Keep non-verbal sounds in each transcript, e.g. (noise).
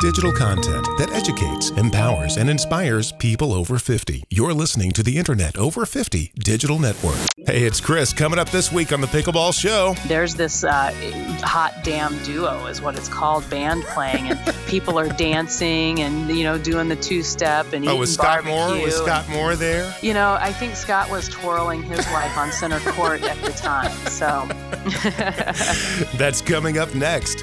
Digital content that educates, empowers, and inspires people over 50. You're listening to the Internet Over 50 Digital Network. Hey, it's Chris coming up this week on the Pickleball Show. There's this uh, hot damn duo, is what it's called, band playing, and (laughs) people are dancing and you know doing the two step and oh, eating was Scott barbecue. Moore? Was Scott Moore there? You know, I think Scott was twirling his wife on center court at the time. So, (laughs) That's coming up next.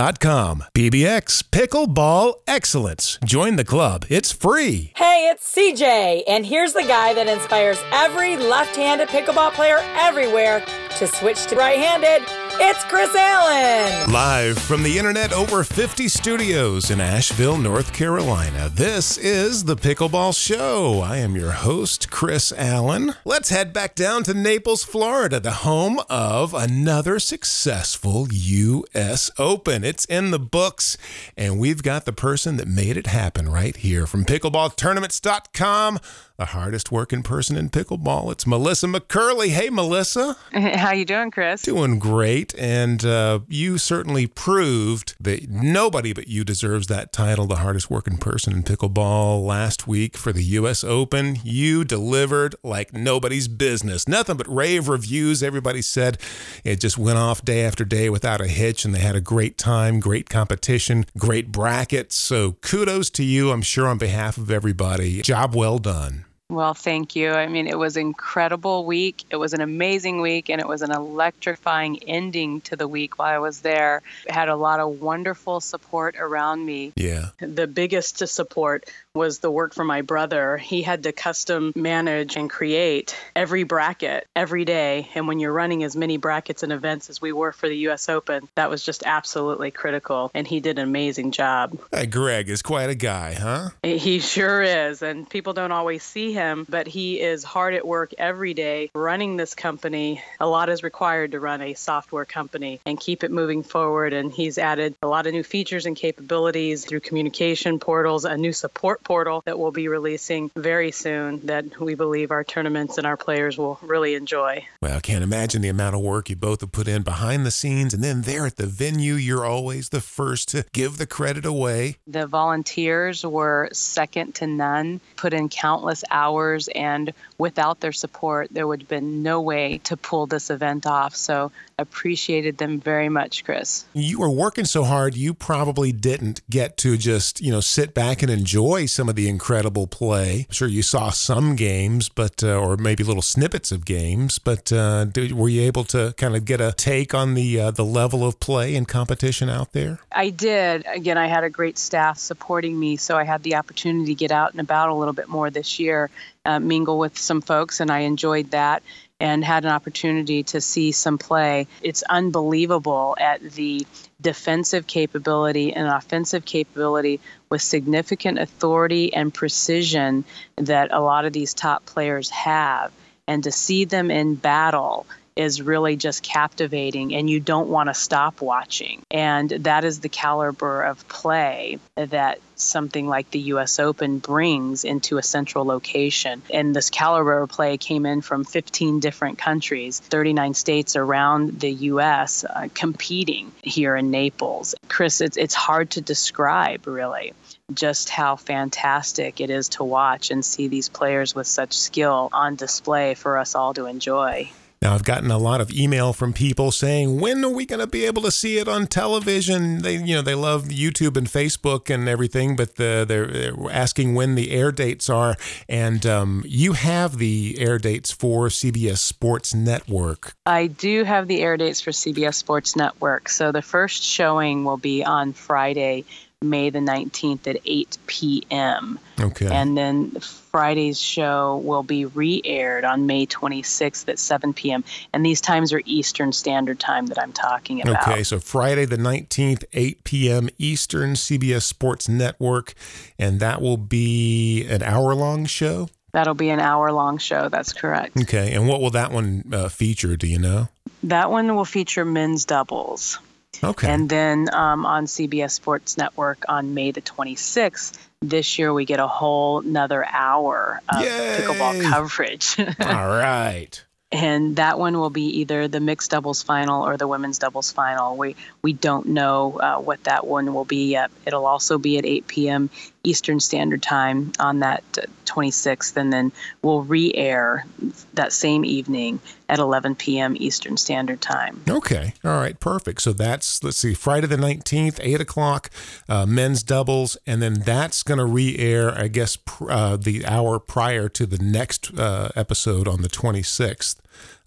PBX Pickleball Excellence. Join the club. It's free. Hey, it's CJ, and here's the guy that inspires every left handed pickleball player everywhere to switch to right handed. It's Chris Allen. Live from the Internet Over 50 studios in Asheville, North Carolina, this is the Pickleball Show. I am your host, Chris Allen. Let's head back down to Naples, Florida, the home of another successful U.S. Open. It's in the books, and we've got the person that made it happen right here from pickleballtournaments.com. The hardest working person in pickleball. It's Melissa McCurley. Hey, Melissa. how you doing, Chris? Doing great, and uh, you certainly proved that nobody but you deserves that title, the hardest working person in pickleball. Last week for the U.S. Open, you delivered like nobody's business. Nothing but rave reviews. Everybody said it just went off day after day without a hitch, and they had a great time, great competition, great brackets. So kudos to you. I'm sure on behalf of everybody. Job well done. Well, thank you. I mean, it was an incredible week. It was an amazing week, and it was an electrifying ending to the week while I was there. had a lot of wonderful support around me. Yeah. The biggest to support was the work for my brother. He had to custom manage and create every bracket every day. And when you're running as many brackets and events as we were for the US Open, that was just absolutely critical. And he did an amazing job. Hey, Greg is quite a guy, huh? He sure is. And people don't always see him, but he is hard at work every day running this company. A lot is required to run a software company and keep it moving forward. And he's added a lot of new features and capabilities through communication portals, a new support portal that we'll be releasing very soon that we believe our tournaments and our players will really enjoy. Well, I can't imagine the amount of work you both have put in behind the scenes, and then there at the venue, you're always the first to give the credit away. The volunteers were second to none, put in countless hours, and without their support, there would have been no way to pull this event off. So, appreciated them very much, Chris. You were working so hard, you probably didn't get to just, you know, sit back and enjoy some of the incredible play. I'm sure you saw some games, but, uh, or maybe little snippets of games, but uh, did, were you able to kind of get a take on the, uh, the level of play and competition out there? I did. Again, I had a great staff supporting me, so I had the opportunity to get out and about a little bit more this year, uh, mingle with some folks, and I enjoyed that and had an opportunity to see some play. It's unbelievable at the defensive capability and offensive capability with significant authority and precision that a lot of these top players have. And to see them in battle is really just captivating and you don't want to stop watching. And that is the caliber of play that something like the US Open brings into a central location. And this caliber of play came in from 15 different countries, 39 states around the US uh, competing here in Naples. Chris, it's, it's hard to describe really just how fantastic it is to watch and see these players with such skill on display for us all to enjoy. Now, I've gotten a lot of email from people saying, "When are we going to be able to see it on television?" They, you know, they love YouTube and Facebook and everything, but the, they're, they're asking when the air dates are. And um, you have the air dates for CBS Sports Network. I do have the air dates for CBS Sports Network. So the first showing will be on Friday, May the 19th at 8 p.m. Okay. And then Friday's show will be re aired on May 26th at 7 p.m. And these times are Eastern Standard Time that I'm talking about. Okay, so Friday the 19th, 8 p.m. Eastern, CBS Sports Network. And that will be an hour long show? That'll be an hour long show. That's correct. Okay. And what will that one uh, feature? Do you know? That one will feature men's doubles. Okay. And then um, on CBS Sports Network on May the 26th, this year we get a whole another hour of Yay! pickleball coverage. (laughs) All right. and that one will be either the mixed doubles final or the women's doubles final. We we don't know uh, what that one will be yet. It'll also be at 8 p.m. Eastern Standard Time on that uh, 26th, and then we'll re-air that same evening at 11 p.m. Eastern Standard Time. Okay. All right. Perfect. So that's, let's see, Friday the 19th, 8 o'clock, uh, men's doubles. And then that's going to re air, I guess, pr- uh, the hour prior to the next uh, episode on the 26th.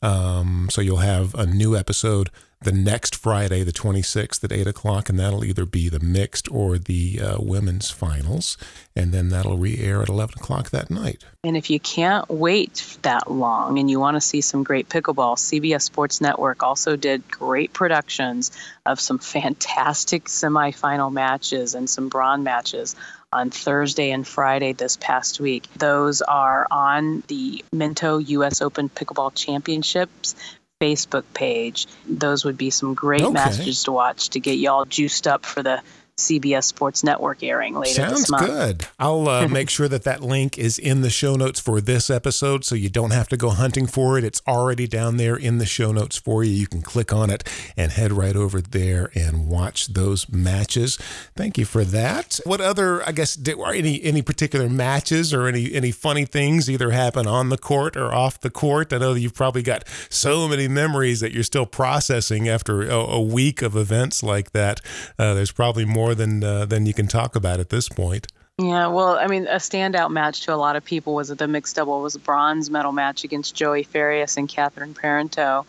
Um, so you'll have a new episode the next Friday, the 26th at 8 o'clock, and that'll either be the mixed or the uh, women's finals. And then that'll re air at 11 o'clock that night. And if you can't wait that long and you want to see some great pickleball, CBS Sports Network also did great productions of some (laughs) fantastic semifinal matches and some bronze matches on Thursday and Friday this past week. Those are on the Minto US Open Pickleball Championships Facebook page. Those would be some great Okay. matches to watch to get y'all juiced up for the CBS Sports Network airing later Sounds this month. good. I'll uh, make sure that that link is in the show notes for this episode so you don't have to go hunting for it. It's already down there in the show notes for you. You can click on it and head right over there and watch those matches. Thank you for that. What other, I guess, did, are any any particular matches or any any funny things either happen on the court or off the court? I know that you've probably got so many memories that you're still processing after a, a week of events like that. Uh, there's probably more than uh, than you can talk about at this point. Yeah, well, I mean, a standout match to a lot of people was the mixed double was a bronze medal match against Joey Farias and Catherine Parenteau.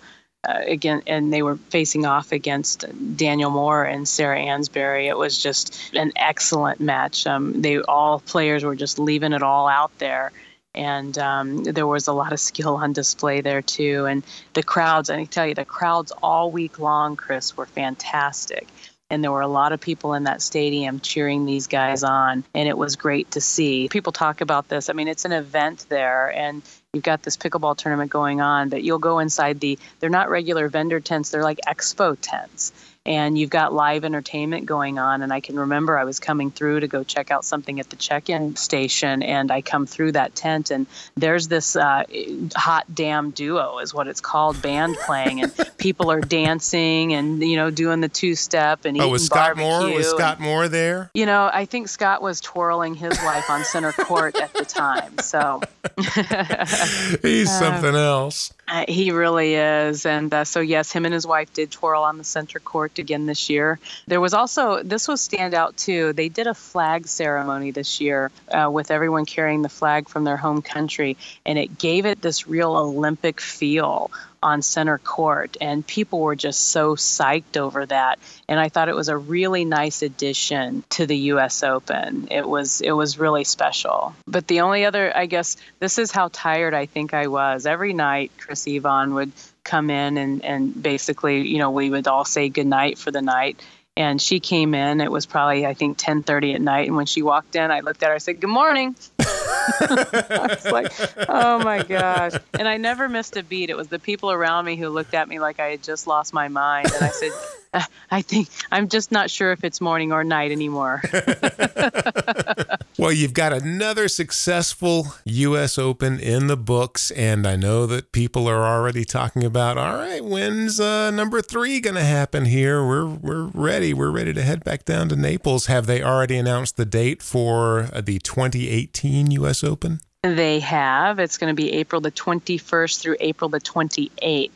Uh, again, and they were facing off against Daniel Moore and Sarah Ansboury. It was just an excellent match. Um, they all players were just leaving it all out there, and um, there was a lot of skill on display there too. And the crowds, I tell you, the crowds all week long, Chris, were fantastic and there were a lot of people in that stadium cheering these guys on and it was great to see. People talk about this. I mean it's an event there and you've got this pickleball tournament going on but you'll go inside the they're not regular vendor tents they're like expo tents and you've got live entertainment going on and i can remember i was coming through to go check out something at the check-in station and i come through that tent and there's this uh, hot damn duo is what it's called band (laughs) playing and people are dancing and you know doing the two-step and Oh, eating was Scott barbecue Moore? Was Scott Moore there? you know, I think Scott was twirling his wife on center court at the time. So (laughs) He's (laughs) something else. Uh, he really is. And uh, so, yes, him and his wife did twirl on the center court again this year. There was also, this was standout too. They did a flag ceremony this year uh, with everyone carrying the flag from their home country, and it gave it this real Olympic feel on center court and people were just so psyched over that and I thought it was a really nice addition to the US Open. It was it was really special. But the only other I guess this is how tired I think I was. Every night Chris Yvonne would come in and and basically, you know, we would all say goodnight for the night. And she came in. It was probably, I think, 10:30 at night. And when she walked in, I looked at her. I said, "Good morning." (laughs) (laughs) I was like, "Oh my gosh!" And I never missed a beat. It was the people around me who looked at me like I had just lost my mind. And I said, "Uh, (laughs) "I think I'm just not sure if it's morning or night anymore." (laughs) Well, you've got another successful U.S. Open in the books, and I know that people are already talking about. All right, when's uh, number three going to happen here? We're we're ready. We're ready to head back down to Naples. Have they already announced the date for uh, the 2018 U.S. Open? they have. It's going to be April the 21st through April the 28th.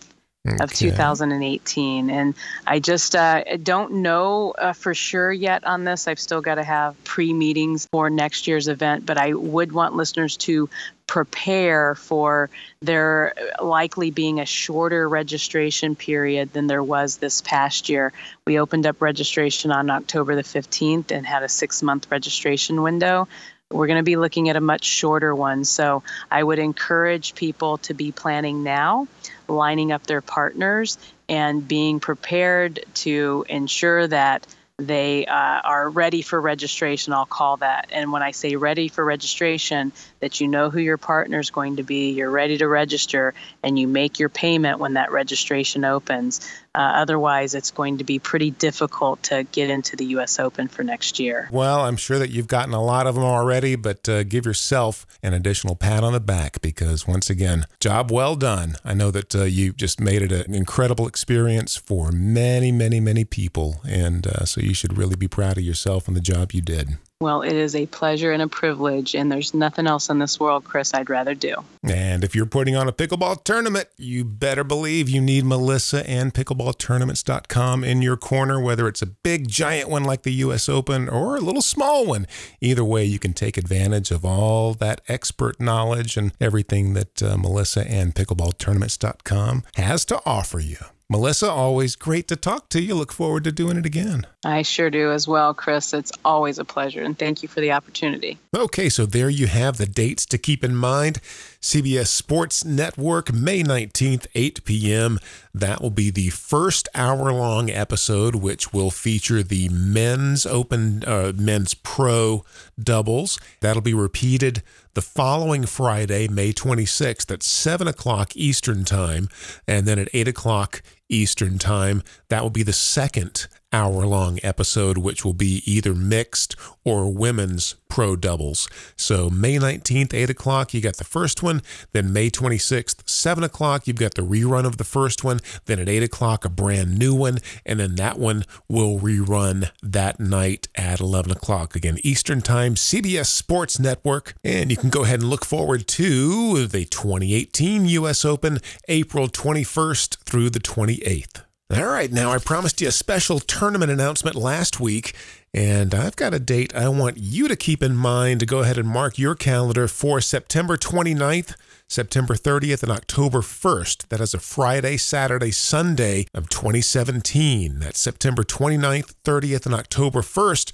Okay. of 2018. And I just uh, don't know uh, for sure yet on this. I've still got to have pre meetings for next year's event, but I would want listeners to prepare for there likely being a shorter registration period than there was this past year. We opened up registration on October the 15th and had a six month registration window. We're going to be looking at a much shorter one. So I would encourage people to be planning now, lining up their partners, and being prepared to ensure that they uh, are ready for registration. I'll call that. And when I say ready for registration, that you know who your partner is going to be, you're ready to register, and you make your payment when that registration opens. Uh, otherwise, it's going to be pretty difficult to get into the U.S. Open for next year. Well, I'm sure that you've gotten a lot of them already, but uh, give yourself an additional pat on the back because, once again, job well done. I know that uh, you just made it an incredible experience for many, many, many people. And uh, so you should really be proud of yourself and the job you did. Well, it is a pleasure and a privilege, and there's nothing else in this world, Chris, I'd rather do. And if you're putting on a pickleball tournament, you better believe you need Melissa and pickleballtournaments.com in your corner, whether it's a big, giant one like the U.S. Open or a little small one. Either way, you can take advantage of all that expert knowledge and everything that uh, Melissa and pickleballtournaments.com has to offer you. Melissa, always great to talk to you. Look forward to doing it again. I sure do as well, Chris. It's always a pleasure, and thank you for the opportunity. Okay, so there you have the dates to keep in mind. CBS Sports Network, May 19th, 8 p.m. That will be the first hour long episode, which will feature the men's open, uh, men's pro doubles. That'll be repeated the following Friday, May 26th at 7 o'clock Eastern Time, and then at 8 o'clock Eastern Time. That will be the second hour long episode, which will be either mixed or women's pro doubles. So May 19th, 8 o'clock, you got the first one. Then May 26th, 7 o'clock, you've got the rerun of the first one. Then at 8 o'clock, a brand new one. And then that one will rerun that night at 11 o'clock. Again, Eastern Time, CBS Sports Network. And you can go ahead and look forward to the 2018 U.S. Open, April 21st through the 28th. All right, now I promised you a special tournament announcement last week, and I've got a date I want you to keep in mind to go ahead and mark your calendar for September 29th, September 30th, and October 1st. That is a Friday, Saturday, Sunday of 2017. That's September 29th, 30th, and October 1st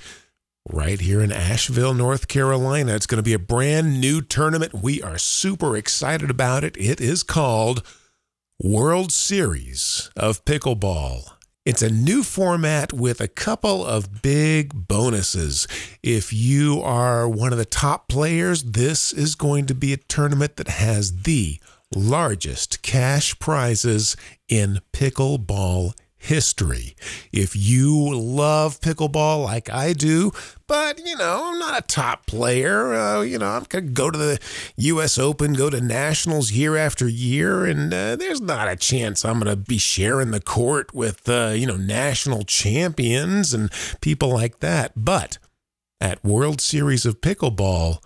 right here in Asheville, North Carolina. It's going to be a brand new tournament. We are super excited about it. It is called World Series of Pickleball. It's a new format with a couple of big bonuses. If you are one of the top players, this is going to be a tournament that has the largest cash prizes in pickleball history. If you love pickleball like I do, but you know, I'm not a top player, uh, you know, I'm to go to the US Open, go to nationals year after year, and uh, there's not a chance I'm to be sharing the court with, uh, you know, national champions and people like that. But at World Series of Pickleball,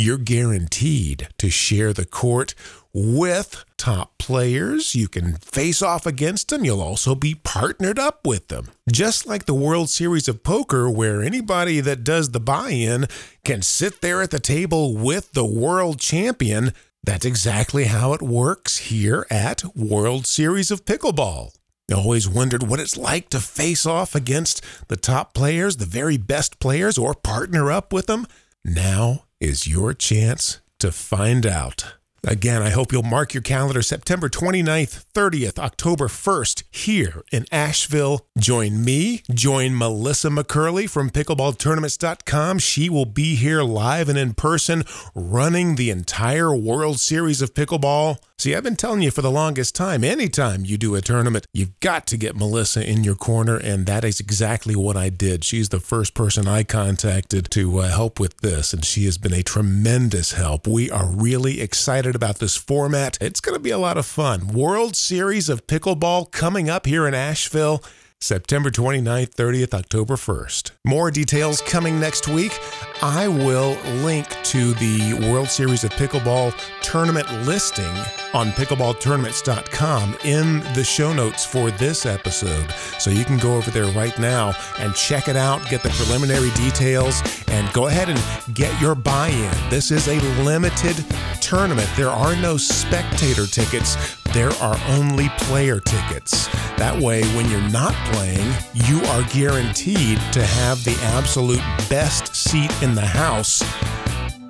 you're guaranteed to share the court with top players. You can face off against them. You'll also be partnered up with them. Just like the World Series of Poker, where anybody that does the buy in can sit there at the table with the world champion. That's exactly how it works here at World Series of Pickleball. I always wondered what it's like to face off against the top players, the very best players, or partner up with them. Now is your chance to find out. Again, I hope you'll mark your calendar September 29th, 30th, October 1st here in Asheville. Join me, join Melissa McCurley from pickleballtournaments.com. She will be here live and in person running the entire World Series of Pickleball. See, I've been telling you for the longest time, anytime you do a tournament, you've got to get Melissa in your corner, and that is exactly what I did. She's the first person I contacted to uh, help with this, and she has been a tremendous help. We are really excited about this format. It's going to be a lot of fun. World Series of Pickleball coming up here in Asheville. September 29th, 30th, October 1st. More details coming next week. I will link to the World Series of Pickleball tournament listing on pickleballtournaments.com in the show notes for this episode. So you can go over there right now and check it out, get the preliminary details, and go ahead and get your buy in. This is a limited tournament. There are no spectator tickets, there are only player tickets. That way, when you're not playing, you are guaranteed to have the absolute best seat in the house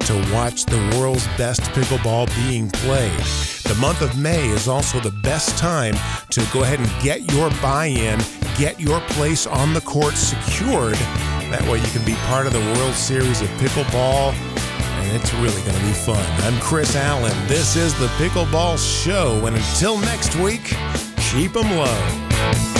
to watch the world's best pickleball being played. The month of May is also the best time to go ahead and get your buy in, get your place on the court secured. That way you can be part of the World Series of Pickleball, it's really going to be fun. I'm Chris Allen. This is the Pickleball Show, and until next week, keep them low.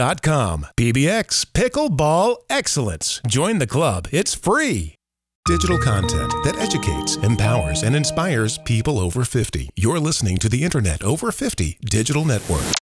PBX Pickleball Excellence. Join the club. It's free. Digital content that educates, empowers, and inspires people over 50. You're listening to the Internet Over 50 Digital Network.